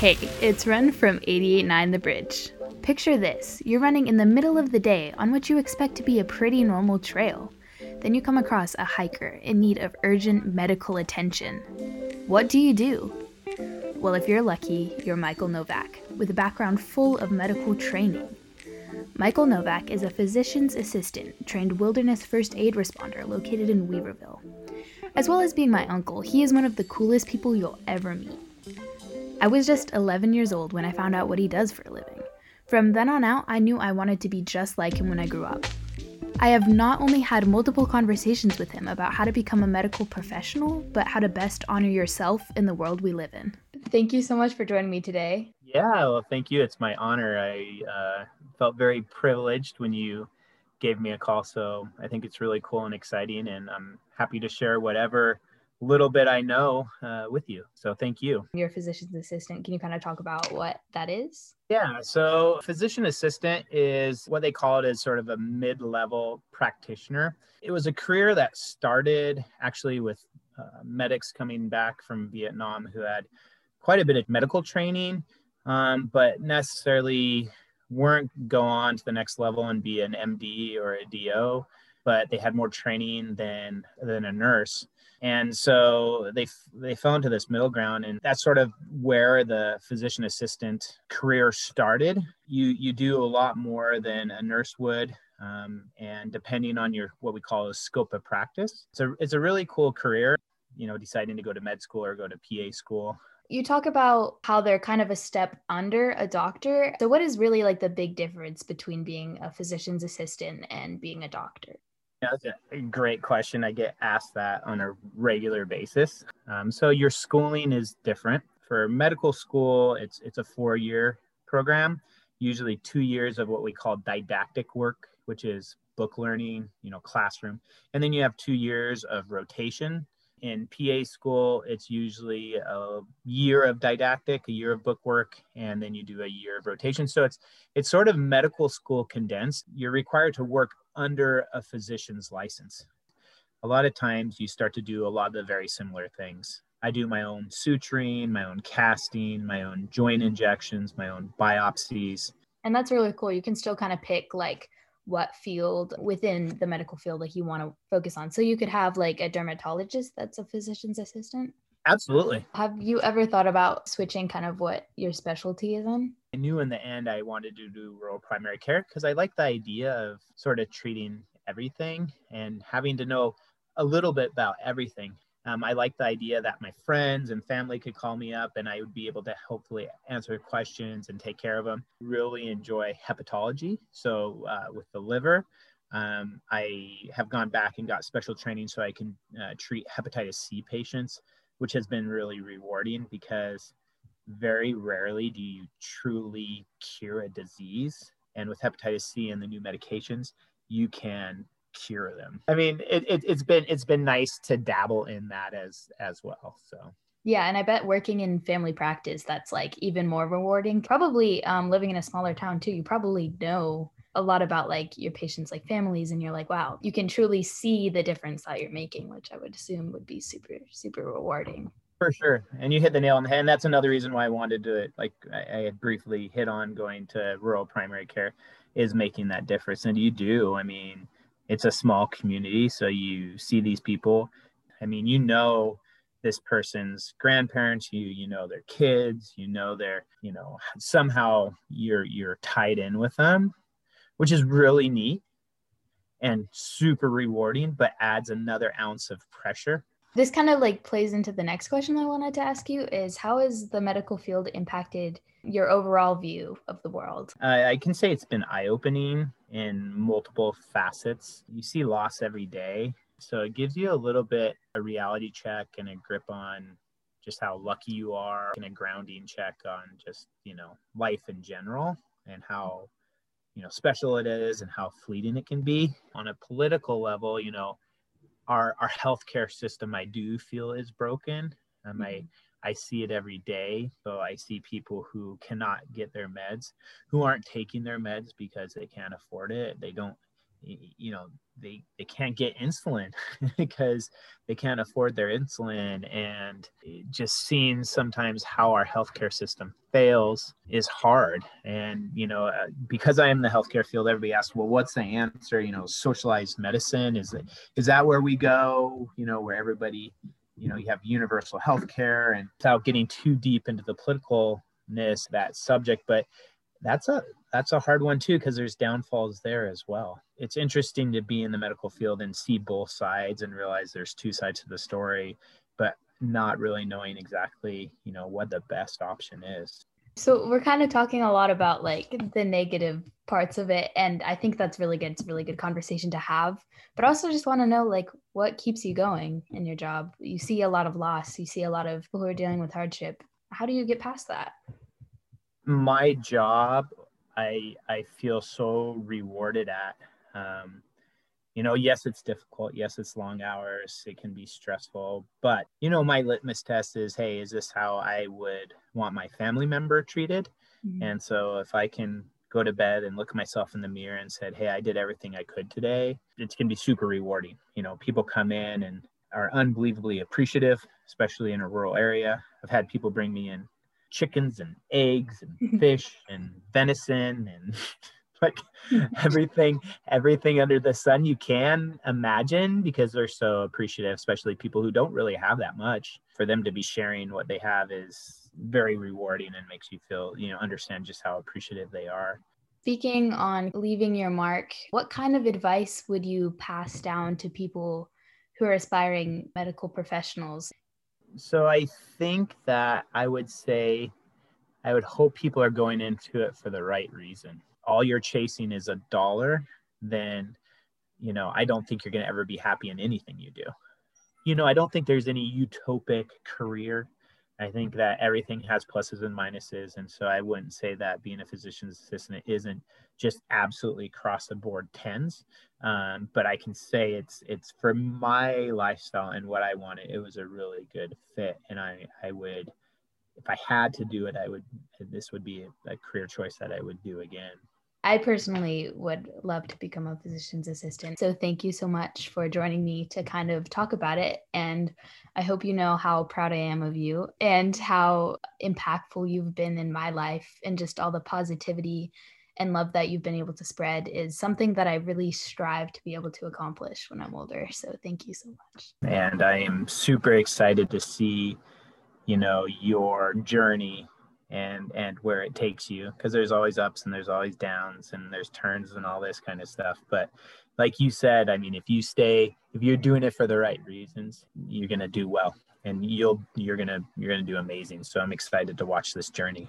Hey, it's Ren from 889 The Bridge. Picture this you're running in the middle of the day on what you expect to be a pretty normal trail. Then you come across a hiker in need of urgent medical attention. What do you do? Well, if you're lucky, you're Michael Novak, with a background full of medical training. Michael Novak is a physician's assistant trained wilderness first aid responder located in Weaverville. As well as being my uncle, he is one of the coolest people you'll ever meet. I was just 11 years old when I found out what he does for a living. From then on out, I knew I wanted to be just like him when I grew up. I have not only had multiple conversations with him about how to become a medical professional, but how to best honor yourself in the world we live in. Thank you so much for joining me today. Yeah, well, thank you. It's my honor. I uh, felt very privileged when you gave me a call. So I think it's really cool and exciting, and I'm happy to share whatever little bit I know uh, with you. So thank you. You're a physician's assistant. Can you kind of talk about what that is? Yeah. So physician assistant is what they call it as sort of a mid-level practitioner. It was a career that started actually with uh, medics coming back from Vietnam who had quite a bit of medical training, um, but necessarily weren't go on to the next level and be an MD or a DO, but they had more training than than a nurse and so they they fell into this middle ground and that's sort of where the physician assistant career started. You you do a lot more than a nurse would um, and depending on your what we call a scope of practice. It's a, it's a really cool career you know deciding to go to med school or go to pa school. You talk about how they're kind of a step under a doctor. So what is really like the big difference between being a physician's assistant and being a doctor that's a great question. I get asked that on a regular basis. Um, so your schooling is different. For medical school, it's it's a four-year program, usually two years of what we call didactic work, which is book learning, you know, classroom, and then you have two years of rotation. In PA school, it's usually a year of didactic, a year of book work, and then you do a year of rotation. So it's it's sort of medical school condensed. You're required to work under a physician's license. A lot of times you start to do a lot of the very similar things. I do my own suturing, my own casting, my own joint injections, my own biopsies. And that's really cool. You can still kind of pick like what field within the medical field like you want to focus on. So you could have like a dermatologist that's a physician's assistant. Absolutely. Have you ever thought about switching kind of what your specialty is in? I knew in the end I wanted to do rural primary care because I like the idea of sort of treating everything and having to know a little bit about everything. Um, I like the idea that my friends and family could call me up and I would be able to hopefully answer questions and take care of them. Really enjoy hepatology. So, uh, with the liver, um, I have gone back and got special training so I can uh, treat hepatitis C patients which has been really rewarding because very rarely do you truly cure a disease. And with hepatitis C and the new medications, you can cure them. I mean, it, it, has been it's been nice to dabble in that as as well. So yeah, and I bet working in family practice that's like even more rewarding. Probably um, living in a smaller town too, you probably know a lot about like your patients like families and you're like wow you can truly see the difference that you're making which i would assume would be super super rewarding for sure and you hit the nail on the head and that's another reason why i wanted to it like i, I had briefly hit on going to rural primary care is making that difference and you do i mean it's a small community so you see these people i mean you know this person's grandparents you you know their kids you know their you know somehow you're you're tied in with them which is really neat and super rewarding, but adds another ounce of pressure. This kind of like plays into the next question I wanted to ask you is how has the medical field impacted your overall view of the world? Uh, I can say it's been eye opening in multiple facets. You see loss every day. So it gives you a little bit a reality check and a grip on just how lucky you are and a grounding check on just, you know, life in general and how you know special it is and how fleeting it can be on a political level you know our our healthcare system i do feel is broken um, mm-hmm. i i see it every day so i see people who cannot get their meds who aren't taking their meds because they can't afford it they don't you know they they can't get insulin because they can't afford their insulin. And just seeing sometimes how our healthcare system fails is hard. And you know uh, because i am in the healthcare field everybody asks well what's the answer? You know socialized medicine is it is that where we go? You know where everybody you know you have universal healthcare and without getting too deep into the politicalness that subject but that's a that's a hard one too because there's downfalls there as well. It's interesting to be in the medical field and see both sides and realize there's two sides to the story but not really knowing exactly you know what the best option is. So we're kind of talking a lot about like the negative parts of it and i think that's really good it's a really good conversation to have. But also just want to know like what keeps you going in your job? You see a lot of loss you see a lot of people who are dealing with hardship. How do you get past that my job i i feel so rewarded at um, you know yes it's difficult. Yes it's long hours. It can be stressful. But you know my litmus test is hey is this how i would want my family member treated? Mm-hmm. and so if i can go to bed and look myself in the mirror and said hey i did everything i could today it's going to be super rewarding. You know people come in and are unbelievably appreciative especially in a rural area. I've had people bring me in chickens and eggs and fish and venison and like everything everything under the sun you can imagine because they're so appreciative especially people who don't really have that much. For them to be sharing what they have is very rewarding and makes you feel you know understand just how appreciative they are. Speaking on leaving your mark what kind of advice would you pass down to people who are aspiring medical professionals so i think that i would say i would hope people are going into it for the right reason all you're chasing is a dollar, then you know, I don't think you're going to ever be happy in anything you do. You know, I don't think there's any utopic career. I think that everything has pluses and minuses. And so I wouldn't say that being a physician's assistant isn't just absolutely across the board tens. Um, but I can say it's it's for my lifestyle and what I wanted, it was a really good fit. And I, I would if I had to do it, I would this would be a career choice that I would do again. I personally would love to become a physician's assistant. So thank you so much for joining me to kind of talk about it. And I hope you know how proud I am of you and how impactful you've been in my life and just all the positivity and love that you've been able to spread is something that I really strive to be able to accomplish when I'm older. So thank you so much. And I am super excited to see, you know, your journey and and where it takes you because there's always ups and there's always downs and there's turns and all this kind of stuff. But like you said i mean if you stay if you're doing it for the right reasons you're going to do well and you'll you're going to you're going to do amazing. So i'm excited to watch this journey